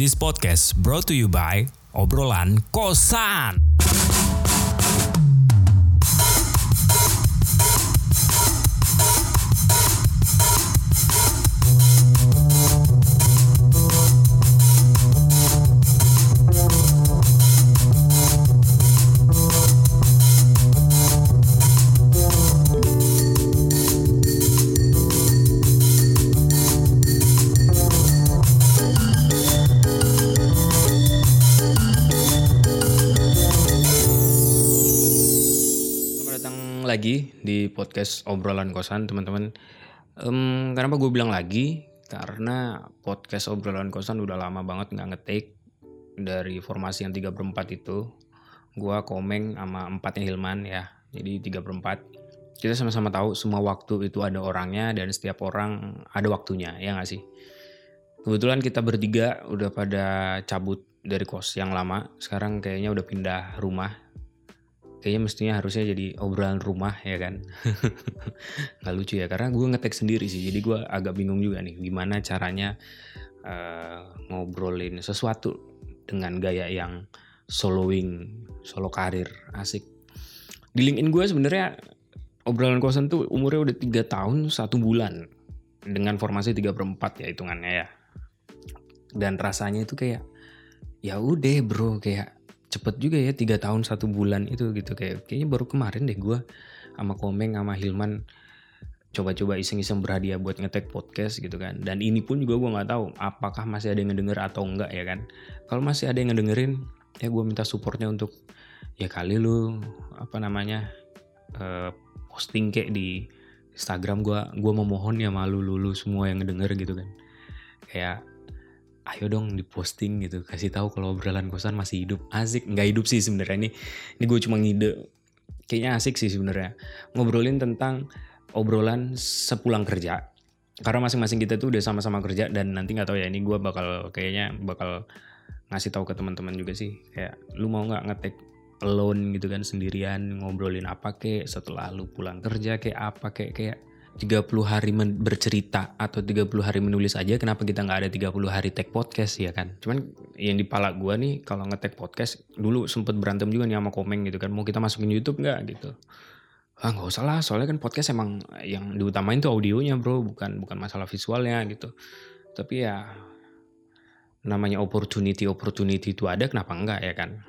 This podcast brought to you by Obrolan Kosan. Datang lagi di podcast obrolan kosan teman-teman. Em, kenapa gue bilang lagi? Karena podcast obrolan kosan udah lama banget nggak ngetik dari formasi yang 3 per 4 itu. Gua komeng sama empatnya Hilman ya. Jadi 3 per 4. Kita sama-sama tahu semua waktu itu ada orangnya dan setiap orang ada waktunya, ya nggak sih? Kebetulan kita bertiga udah pada cabut dari kos yang lama. Sekarang kayaknya udah pindah rumah kayaknya mestinya harusnya jadi obrolan rumah ya kan? Nggak lucu ya karena gue ngetek sendiri sih jadi gue agak bingung juga nih gimana caranya eh, ngobrolin sesuatu dengan gaya yang soloing solo karir asik. Di LinkedIn gue sebenarnya obrolan kosan tuh umurnya udah tiga tahun satu bulan dengan formasi 3 per 4 ya hitungannya ya. Dan rasanya itu kayak ya udah bro kayak cepet juga ya tiga tahun satu bulan itu gitu. Kayak kayaknya baru kemarin deh gue sama Komeng sama Hilman coba-coba iseng-iseng berhadiah buat ngetek podcast gitu kan. Dan ini pun juga gue nggak tahu apakah masih ada yang ngedenger atau enggak ya kan. Kalau masih ada yang ngedengerin ya gue minta supportnya untuk ya kali lu apa namanya eh, posting kayak di Instagram gue gue memohon ya malu lulu semua yang ngedenger gitu kan. Kayak ayo dong diposting gitu. Kasih tahu kalau obrolan kosan masih hidup. Asik. Nggak hidup sih sebenarnya. Ini ini gue cuma ngide. Kayaknya asik sih sebenarnya. Ngobrolin tentang obrolan sepulang kerja. Karena masing-masing kita tuh udah sama-sama kerja dan nanti nggak tahu ya ini gue bakal kayaknya bakal ngasih tahu ke teman-teman juga sih. Kayak lu mau nggak ngetek alone gitu kan sendirian ngobrolin apa kek setelah lu pulang kerja kayak apa kayak kayak 30 hari bercerita atau 30 hari menulis aja kenapa kita nggak ada 30 hari tag podcast ya kan? Cuman yang di pala gua nih kalau ngetek podcast dulu sempet berantem juga nih sama komeng gitu kan. Mau kita masukin YouTube nggak gitu? Ah nggak usah lah soalnya kan podcast emang yang diutamain tuh audionya bro. Bukan bukan masalah visualnya gitu. Tapi ya namanya opportunity opportunity itu ada kenapa enggak ya kan?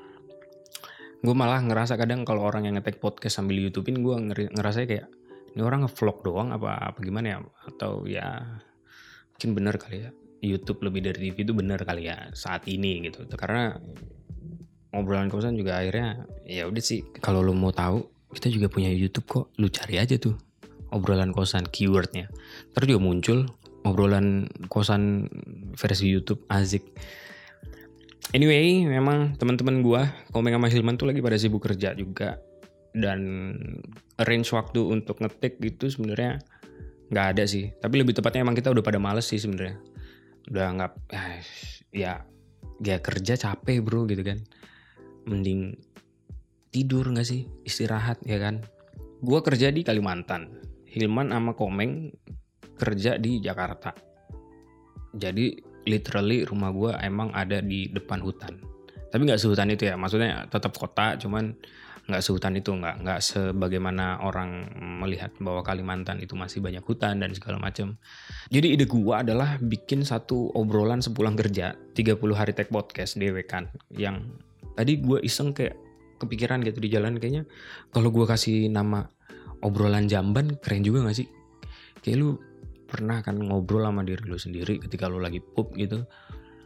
Gue malah ngerasa kadang kalau orang yang ngetek podcast sambil YouTubein gue ngerasa kayak ini orang ngevlog doang apa apa gimana ya? Atau ya mungkin bener kali ya. YouTube lebih dari TV itu bener kali ya saat ini gitu. Karena ngobrolan kosan juga akhirnya ya udah sih kalau lo mau tahu kita juga punya YouTube kok. Lu cari aja tuh obrolan kosan keywordnya. Terus juga muncul obrolan kosan versi YouTube asik. Anyway, memang teman-teman gua, Komeng sama Hilman tuh lagi pada sibuk kerja juga dan range waktu untuk ngetik gitu sebenarnya nggak ada sih. Tapi lebih tepatnya emang kita udah pada males sih sebenarnya. Udah nggak, eh, ya, ya kerja capek bro gitu kan. Mending tidur nggak sih, istirahat ya kan. Gua kerja di Kalimantan, Hilman sama Komeng kerja di Jakarta. Jadi literally rumah gue emang ada di depan hutan tapi nggak sehutan itu ya maksudnya tetap kota cuman nggak sehutan itu nggak nggak sebagaimana orang melihat bahwa Kalimantan itu masih banyak hutan dan segala macam jadi ide gue adalah bikin satu obrolan sepulang kerja 30 hari tag podcast dewe kan yang tadi gue iseng kayak kepikiran gitu di jalan kayaknya. Kalau gue kasih nama obrolan jamban keren juga gak sih? Kayak lu pernah kan ngobrol sama diri lu sendiri ketika lu lagi pup gitu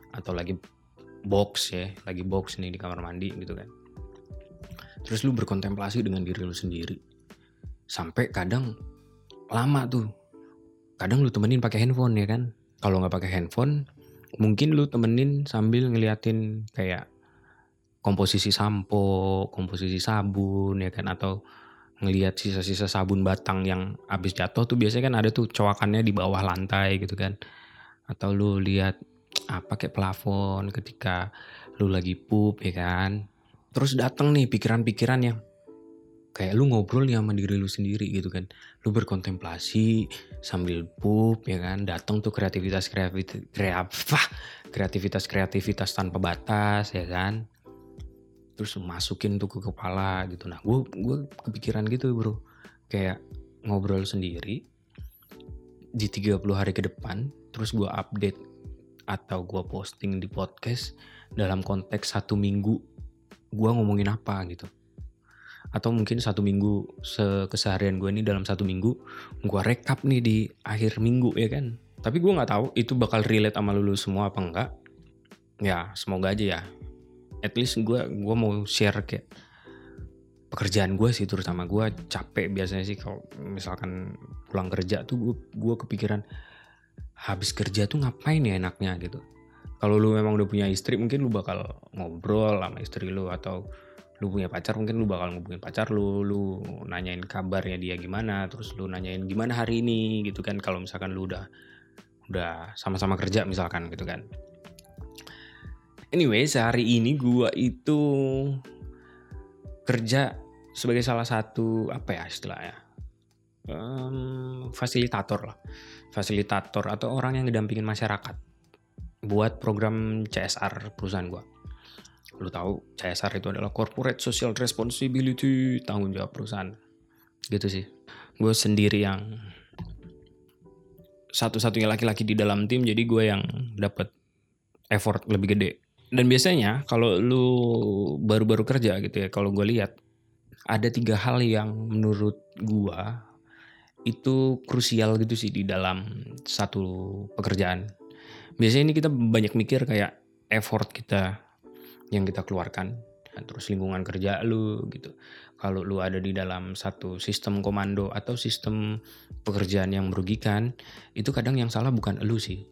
atau lagi box ya lagi box nih di kamar mandi gitu kan terus lu berkontemplasi dengan diri lu sendiri. Sampai kadang lama tuh. Kadang lu temenin pakai handphone ya kan? Kalau nggak pakai handphone mungkin lu temenin sambil ngeliatin kayak komposisi sampo komposisi sabun ya kan? Atau ngelihat sisa-sisa sabun batang yang habis jatuh tuh biasanya kan ada tuh coakannya di bawah lantai gitu kan. Atau lu lihat apa kayak plafon ketika lu lagi pup ya kan terus datang nih pikiran-pikiran yang kayak lu ngobrol nih sama diri lu sendiri gitu kan. Lu berkontemplasi sambil pup ya kan. Datang tuh kreativitas kreativitas kreativitas kreativitas tanpa batas ya kan. Terus masukin tuh ke kepala gitu. Nah gue gue kepikiran gitu bro. Kayak ngobrol sendiri di 30 hari ke depan terus gue update atau gue posting di podcast dalam konteks satu minggu gue ngomongin apa gitu. Atau mungkin satu minggu keseharian gue ini dalam satu minggu gue rekap nih di akhir minggu ya kan? Tapi gue nggak tahu itu bakal relate sama lulu semua apa enggak. Ya semoga aja ya. At least gue gue mau share kayak pekerjaan gue sih terutama gue capek biasanya sih kalau misalkan pulang kerja tuh gue gue kepikiran habis kerja tuh ngapain ya enaknya gitu kalau lu memang udah punya istri mungkin lu bakal ngobrol sama istri lu atau lu punya pacar mungkin lu bakal ngubungin pacar lu lu nanyain kabarnya dia gimana terus lu nanyain gimana hari ini gitu kan. Kalau misalkan lu udah udah sama-sama kerja misalkan gitu kan. Anyway sehari ini gua itu kerja sebagai salah satu apa ya istilahnya um, fasilitator lah. Fasilitator atau orang yang ngedampingin masyarakat buat program CSR perusahaan gua. Lu tahu CSR itu adalah corporate social responsibility tanggung jawab perusahaan. Gitu sih. Gue sendiri yang satu-satunya laki-laki di dalam tim jadi gue yang dapat effort lebih gede. Dan biasanya kalau lu baru-baru kerja gitu ya kalau gue lihat ada tiga hal yang menurut gue itu krusial gitu sih di dalam satu pekerjaan biasanya ini kita banyak mikir kayak effort kita yang kita keluarkan. Terus lingkungan kerja lu gitu. Kalau lu ada di dalam satu sistem komando atau sistem pekerjaan yang merugikan itu kadang yang salah bukan lu sih.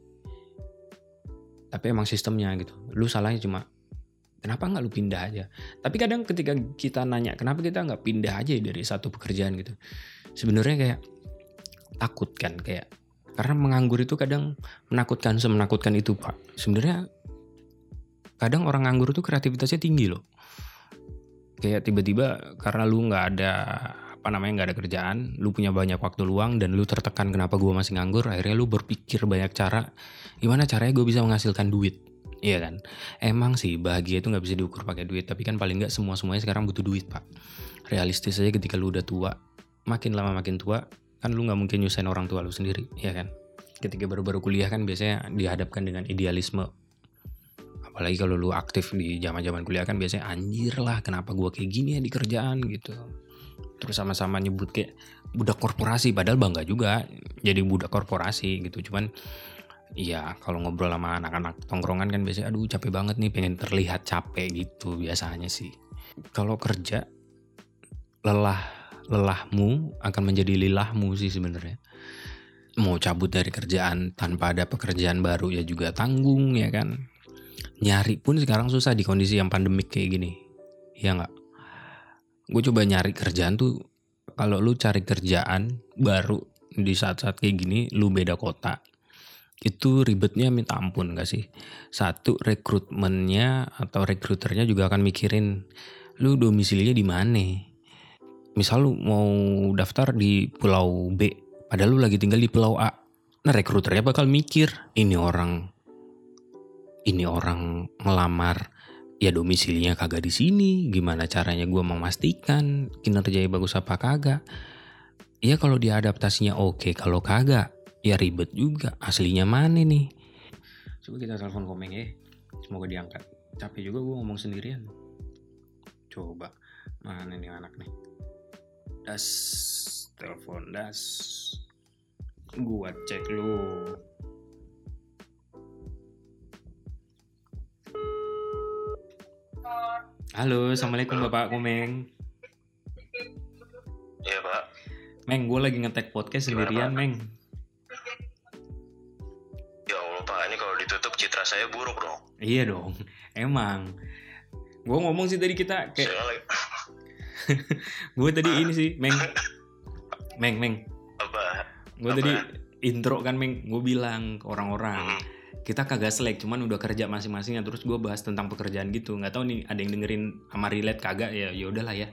Tapi emang sistemnya gitu. Lu salahnya cuma kenapa nggak lu pindah aja? Tapi kadang ketika kita nanya kenapa kita nggak pindah aja dari satu pekerjaan? gitu. Sebenarnya kayak takut kan kayak karena menganggur itu kadang menakutkan semenakutkan itu pak. Sebenarnya kadang orang nganggur tuh kreativitasnya tinggi loh. Kayak tiba-tiba karena lu nggak ada apa namanya nggak ada kerjaan lu punya banyak waktu luang dan lu tertekan kenapa gue masih nganggur akhirnya lu berpikir banyak cara gimana caranya gue bisa menghasilkan duit. Iya kan, emang sih bahagia itu nggak bisa diukur pakai duit, tapi kan paling nggak semua semuanya sekarang butuh duit pak. Realistis aja ketika lu udah tua, makin lama makin tua, kan lu nggak mungkin nyusahin orang tua lu sendiri, ya kan? Ketika baru-baru kuliah kan biasanya dihadapkan dengan idealisme. Apalagi kalau lu aktif di zaman zaman kuliah kan biasanya anjir lah kenapa gua kayak gini ya di kerjaan? gitu. Terus sama-sama nyebut kayak budak korporasi padahal bangga juga jadi budak korporasi gitu. Cuman Iya, kalau ngobrol sama anak-anak tongkrongan kan biasanya aduh capek banget nih pengen terlihat capek gitu biasanya sih. Kalau kerja lelah lelahmu akan menjadi lilahmu sih sebenarnya. Mau cabut dari kerjaan tanpa ada pekerjaan baru ya juga tanggung ya kan? Nyari pun sekarang susah di kondisi yang pandemik kayak gini. Ya nggak? Gue coba nyari kerjaan tuh kalau lu cari kerjaan baru di saat-saat kayak gini lu beda kota. Itu ribetnya minta ampun gak sih? Satu rekrutmennya atau rekruternya juga akan mikirin lu domisilinya di mana misal lu mau daftar di pulau B padahal lu lagi tinggal di pulau A. Nah rekruternya bakal mikir ini orang ini orang ngelamar ya domisilinya kagak di sini gimana caranya gue memastikan kinerjanya bagus apa kagak? Ya kalau dia adaptasinya oke kalau kagak ya ribet juga aslinya mana nih? Coba kita telepon komeng ya semoga diangkat. Capek juga gue ngomong sendirian. Coba mana nih anak nih das telepon das gua cek lu Halo, assalamualaikum Bapak Komeng. Iya Pak. Meng, gue lagi ngetek podcast sendirian, Pak? Meng. Ya Allah Pak, ini kalau ditutup citra saya buruk dong. Iya dong, emang. Gue ngomong sih tadi kita kayak gue tadi ini sih, Meng. Meng, Meng. apa? Gue Apa? tadi intro kan, Meng. Gue bilang ke orang-orang. Hmm. Kita kagak selek, cuman udah kerja masing-masingnya. Terus gue bahas tentang pekerjaan gitu. Nggak tahu nih ada yang dengerin sama relate kagak ya. Ya udahlah ya.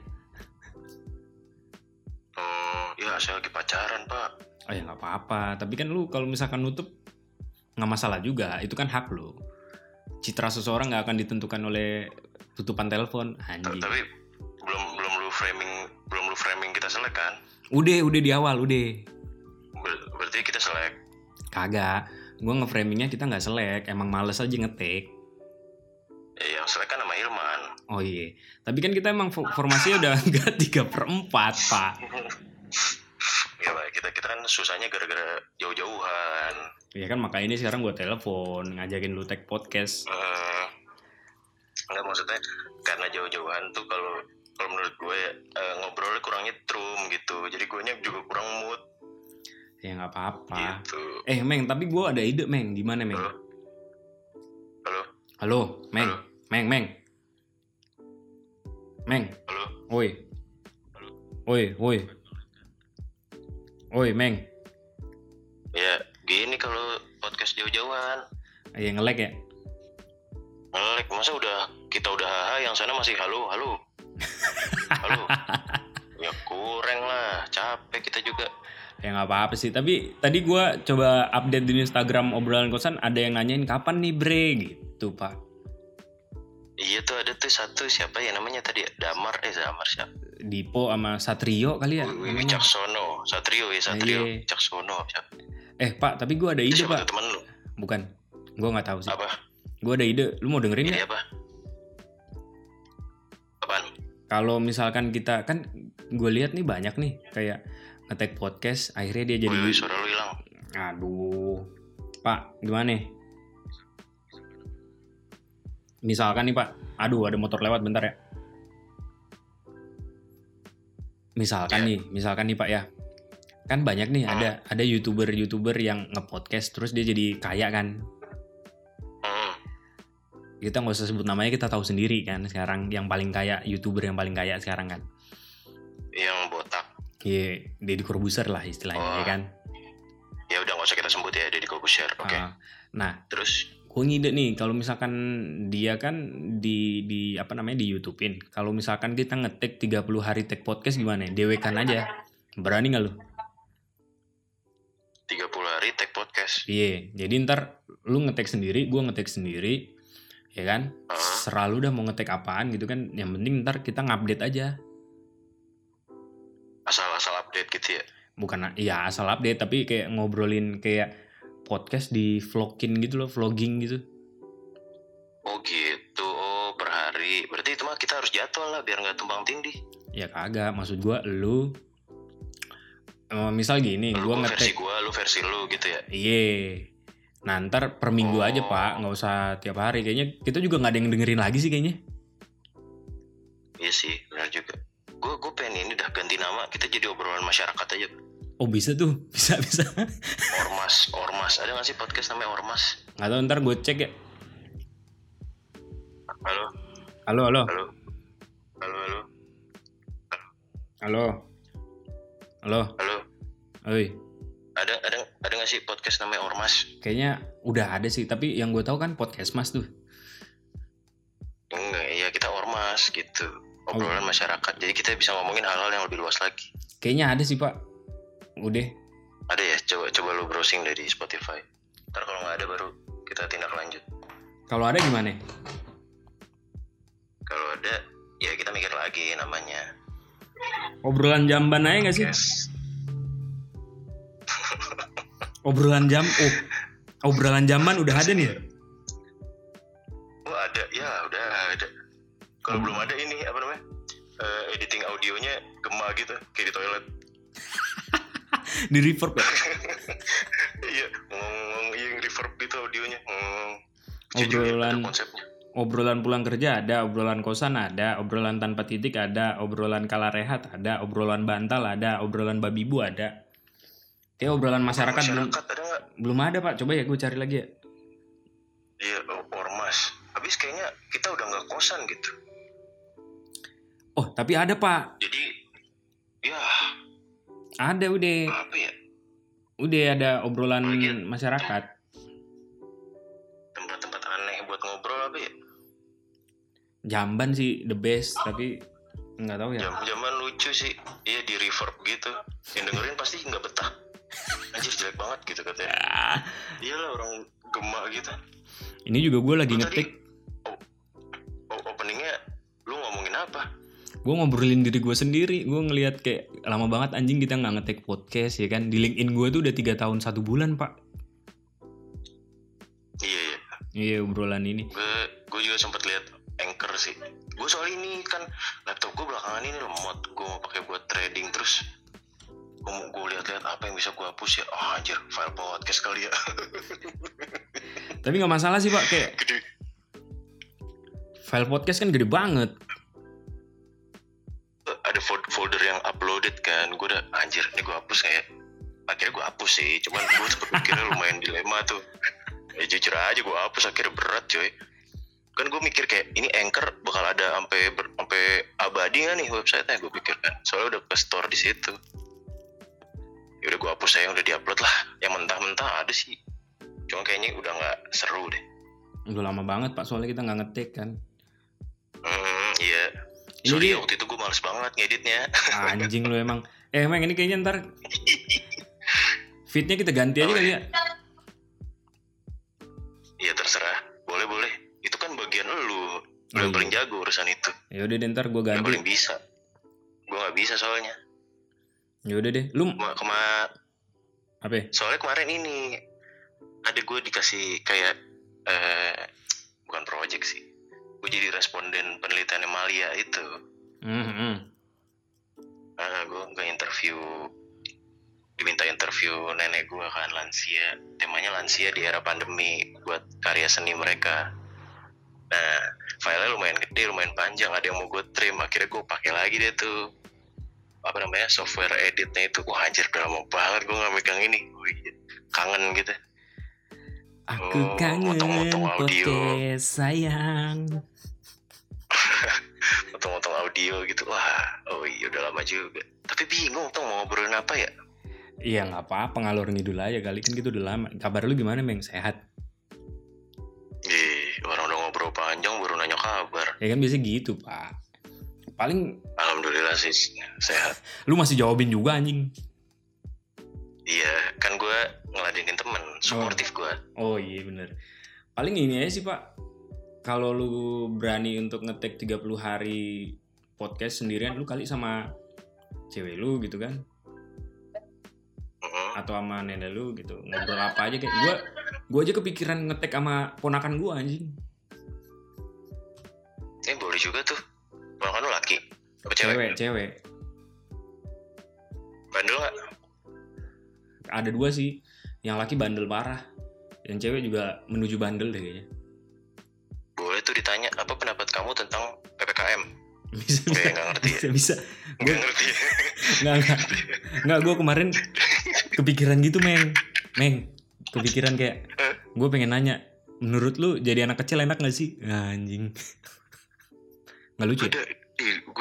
saya lagi pacaran pak. Oh ya nggak apa-apa. Tapi kan lu kalau misalkan nutup nggak masalah juga. Itu kan hak lu. Citra seseorang nggak akan ditentukan oleh tutupan telepon. Anjing. Tapi framing belum lu framing kita selek kan? Udah, udah di awal, udah. Ber- berarti kita selek. Kagak. Gue nge-framingnya kita nggak selek. Emang males aja ngetik. Ya, yang selek kan nama Ilman. Oh iya. Tapi kan kita emang fo- formasinya udah nggak tiga per empat, Pak. Ya pak, kita kita kan susahnya gara-gara jauh-jauhan. Ya kan makanya ini sekarang gue telepon ngajakin lu tag podcast. Eh, Enggak maksudnya karena jauh-jauhan tuh kalau kalau menurut gue eh, ngobrolnya kurang nyetrum gitu. Jadi gue juga kurang mood Ya nggak apa-apa. gitu. Eh, Meng, tapi gue ada ide, Meng. Gimana, Meng? Halo? Halo? Halo, Meng. Halo? Meng, Meng. Meng. Halo? Oi. Oi, oi. Oi, Meng. Ya gini kalau podcast jauh-jauhan. Ya ngelek ya? Ngelek masa udah kita udah haha yang sana masih halo halo halo ya kurang lah capek kita juga Ya nggak apa-apa sih. Tapi tadi gua coba update di Instagram obrolan kosan ada yang nanyain kapan nih bre gitu pak. iya tuh ada tuh satu siapa ya namanya tadi Damar eh Damar siapa Dipo sama Satrio kali ya. Caksono Satrio ya Satrio Iya. Caksono siapa Eh pak, tapi gua ada ide pak. temen lu Bukan. Gua nggak tahu sih. apa Gua ada ide. Lu mau dengerin ini nggak? apa Kalau misalkan kita kan gue lihat nih banyak nih kayak ngetek podcast akhirnya dia jadi wih, suara lu hilang Aduh. Pak, gimana nih? Misalkan nih Pak, aduh ada motor lewat bentar ya. Misalkan Ya. nih, misalkan nih Pak ya. Kan banyak nih Hmm. ada ada YouTuber-YouTuber yang nge-podcast terus dia jadi kaya kan. Kita nggak usah sebut namanya, kita tahu sendiri kan sekarang yang paling kaya, YouTuber yang paling kaya sekarang kan. yang botak Iya, Deddy Corbuzier lah istilahnya Oh. ya kan. ya udah nggak usah kita sebut ya Deddy Corbuzier oke Ah, nah, terus gue ngide nih kalau misalkan dia kan di di apa namanya di YouTubein. Kalau misalkan kita ngetek 30 hari tag podcast gimana? Dewekan aja. Berani nggak lu? 30 hari tag podcast Iya. Jadi ntar lu ngetek sendiri, gue ngetek sendiri, ya kan? Selalu udah mau ngetek apaan gitu kan? Yang penting ntar kita ngupdate aja. asal-asal update gitu ya Bukan ya asal update tapi kayak ngobrolin kayak podcast di vlogin gitu loh, vlogging gitu. Oh gitu, oh per hari. Berarti itu mah kita harus jadwal lah biar nggak tumpang tindih. Ya kagak, maksud gua lu eh, misal gini, Lu gua gua versi ngetek gua, lu versi lu gitu ya. Iya. Nah ntar per minggu Oh. aja pak, nggak usah tiap hari. Kayaknya kita juga nggak ada yang dengerin lagi sih kayaknya. Iya sih, benar juga. Gue gue pengen ini dah ganti nama. Kita jadi obrolan masyarakat aja. Oh bisa tuh, bisa bisa. Ormas, ormas. Ada nggak sih podcast namanya ormas? Nggak tahu ntar gue cek ya. Halo, Halo halo halo, halo, halo, halo halo. halo. Oi, Ada ada ada nggak sih podcast namanya ormas? kayaknya udah ada sih. Tapi yang gue tahu kan podcast mas tuh. Enggak, ya kita ormas gitu. Oh. Obrolan masyarakat. Jadi kita bisa ngomongin hal-hal yang lebih luas lagi. Kayaknya ada sih pak. Udah. Ada ya? Coba coba lu browsing dari Spotify. Ntar kalau nggak ada baru kita tindak lanjut. Kalau ada gimana? Kalau ada, ya kita mikir lagi namanya. Obrolan jamban aja nggak sih? Yes. Obrolan jam, oh, obrolan zaman udah ada nih. ya? Oh ada, ya udah ada. Kalau belum ada ini apa namanya? Eh, editing audionya gema gitu, kayak di toilet. Di reverb ya? iya, ngomong yang reverb gitu audionya. Hmm. Obrolan- ada konsepnya. Obrolan pulang kerja ada, obrolan kosan ada, obrolan tanpa titik ada, obrolan kala rehat ada, obrolan bantal ada, obrolan babi bu ada. Kayak obrolan masyarakat, belum Masyarakat ada nggak? belum ada pak. Coba ya gue cari lagi ya. Iya, ormas. Habis kayaknya kita udah nggak kosan gitu. Oh tapi ada pak, Jadi, ya ada udah, apa ya? udah ada obrolan Bagian. masyarakat. Tempat-tempat aneh buat ngobrol apa ya? Jamban sih the best, tapi nggak tahu ya Jam zaman lucu sih. Iya di reverb gitu. Yang dengerin pasti nggak betah. Anjir jelek banget gitu katanya. Ah, Iyalah orang gemak gitu. ini juga gue lagi Lu ngetik openingnya lu ngomongin apa? gue ngobrolin diri gue sendiri gue ngelihat kayak lama banget anjing kita nggak ngetik podcast ya kan di LinkedIn gue tuh udah tiga tahun satu bulan pak Iya iya. iya obrolan ini Gue gue juga sempat lihat anchor sih. Gue soal ini kan laptop gue belakangan ini lemot. Gue mau pakai buat trading terus. Mau gue lihat-lihat apa yang bisa gue hapus ya. Oh anjir file podcast kali ya. tapi nggak masalah sih pak kayak Gede. file podcast kan gede banget Ada fol- folder yang uploaded kan. Gue udah anjir ini gue hapus kayak. Akhirnya gue hapus sih. Cuman gue mikirnya lumayan dilema tuh. Ya jujur aja gue hapus akhirnya berat coy. Kan gue mikir kayak ini anchor bakal ada sampai sampai abadi nggak nih websitenya gue pikir kan. Soalnya udah ke store di situ. Ya udah gue hapus saya udah diupload lah. Yang mentah-mentah ada sih. Cuma kayaknya udah nggak seru deh. udah lama banget pak soalnya kita nggak ngetik kan Hmm, iya. ini Sorry dia ya, waktu itu gue males banget ngeditnya. anjing lu emang eh emang ini kayaknya ntar fitnya kita ganti aja kali ya Iya terserah. Boleh boleh. Itu kan bagian lu. Lu Oh, yang iya. paling jago urusan itu. ya udah ntar gue Yang paling ganti bisa. Gue nggak bisa soalnya. Ya udah deh lu Kema, kema- apa ya? soalnya kemarin ini ada gue dikasih kayak eh bukan project sih. Gue jadi responden penelitian Malia itu. Hmm, hmm. Nah, gue nggak interview diminta interview nenek gue kan lansia temanya lansia di era pandemi buat karya seni mereka nah filenya lumayan gede lumayan panjang ada yang mau gue trim akhirnya gue pakai lagi deh tuh apa namanya software editnya itu wah anjir udah lama banget gue nggak megang ini Wih, kangen gitu Aku Oh, kangen motong-motong audio. podcast sayang. potong-potong audio gitu wah oh iya udah lama juga tapi bingung tuh mau ngobrolin apa ya Iya nggak apa-apa ngalor ngidul aja kali kan gitu udah lama. Kabar lu gimana Meng? Sehat? Ih, orang udah ngobrol panjang baru nanya kabar Ya kan biasa gitu pak. Paling Alhamdulillah sih sehat. lu masih jawabin juga anjing. Iya, kan gue ngeladenin temen, suportif gue. Oh iya bener. Paling ini aja sih pak. Kalau lu berani untuk ngetek 30 hari podcast sendirian lu kali sama cewek lu gitu kan Mm-mm. atau sama nenek lu gitu ngobrol apa aja kayak gua gua aja kepikiran ngetek sama ponakan gua anjing Eh boleh juga tuh. Kalau kan lu laki, apa cewek? cewek cewek Bandel nggak? ada dua sih yang laki bandel parah yang cewek juga menuju bandel deh kayaknya Boleh tuh ditanya apa pendapat kamu tentang ppkm? bisa bisa Kayak nggak ngerti ya? bisa bisa Nggak ngerti. nggak nggak nggak gue kemarin kepikiran gitu meng meng kepikiran kayak gue pengen nanya menurut lu jadi anak kecil enak gak sih Nah, anjing nggak lucu ya?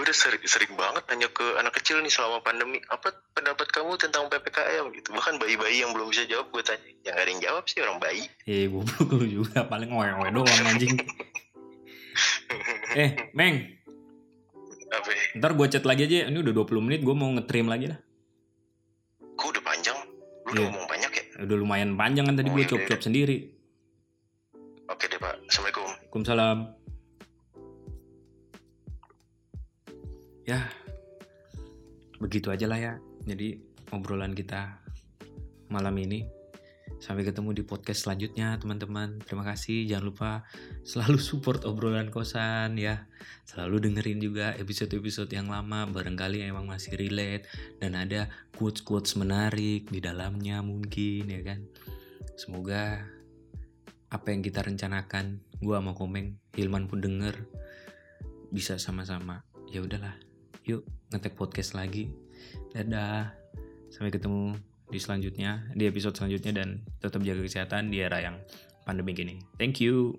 Udah, gue udah sering, sering banget nanya ke anak kecil nih selama pandemi. Apa pendapat kamu tentang ppkm gitu? Bahkan bayi-bayi yang belum bisa jawab gue tanya. Yang gak ada yang jawab sih orang bayi. eh goblok lu juga paling oe-oe doang anjing eh meng Apa? ya? ntar gue chat lagi aja ini udah 20 menit gue mau ngetrim lagi lah Kok udah panjang? Lu udah Iya. ngomong banyak ya? udah lumayan panjang kan tadi Oh, gue iya, cop-cop sendiri Oke deh pak. Assalamualaikum. Waalaikumsalam. Ya, begitu aja lah ya. Jadi obrolan kita malam ini. Sampai ketemu di podcast selanjutnya teman-teman. Terima kasih. Jangan lupa selalu support obrolan kosan ya. Selalu dengerin juga episode-episode yang lama. Barangkali emang masih relate. Dan ada quotes-quotes menarik di dalamnya mungkin ya kan. Semoga apa yang kita rencanakan gua sama Komeng Hilman pun denger bisa sama-sama ya udahlah yuk ngetek podcast lagi. Dadah. Sampai ketemu di selanjutnya di episode selanjutnya dan tetap jaga kesehatan di era yang pandemi gini. Thank you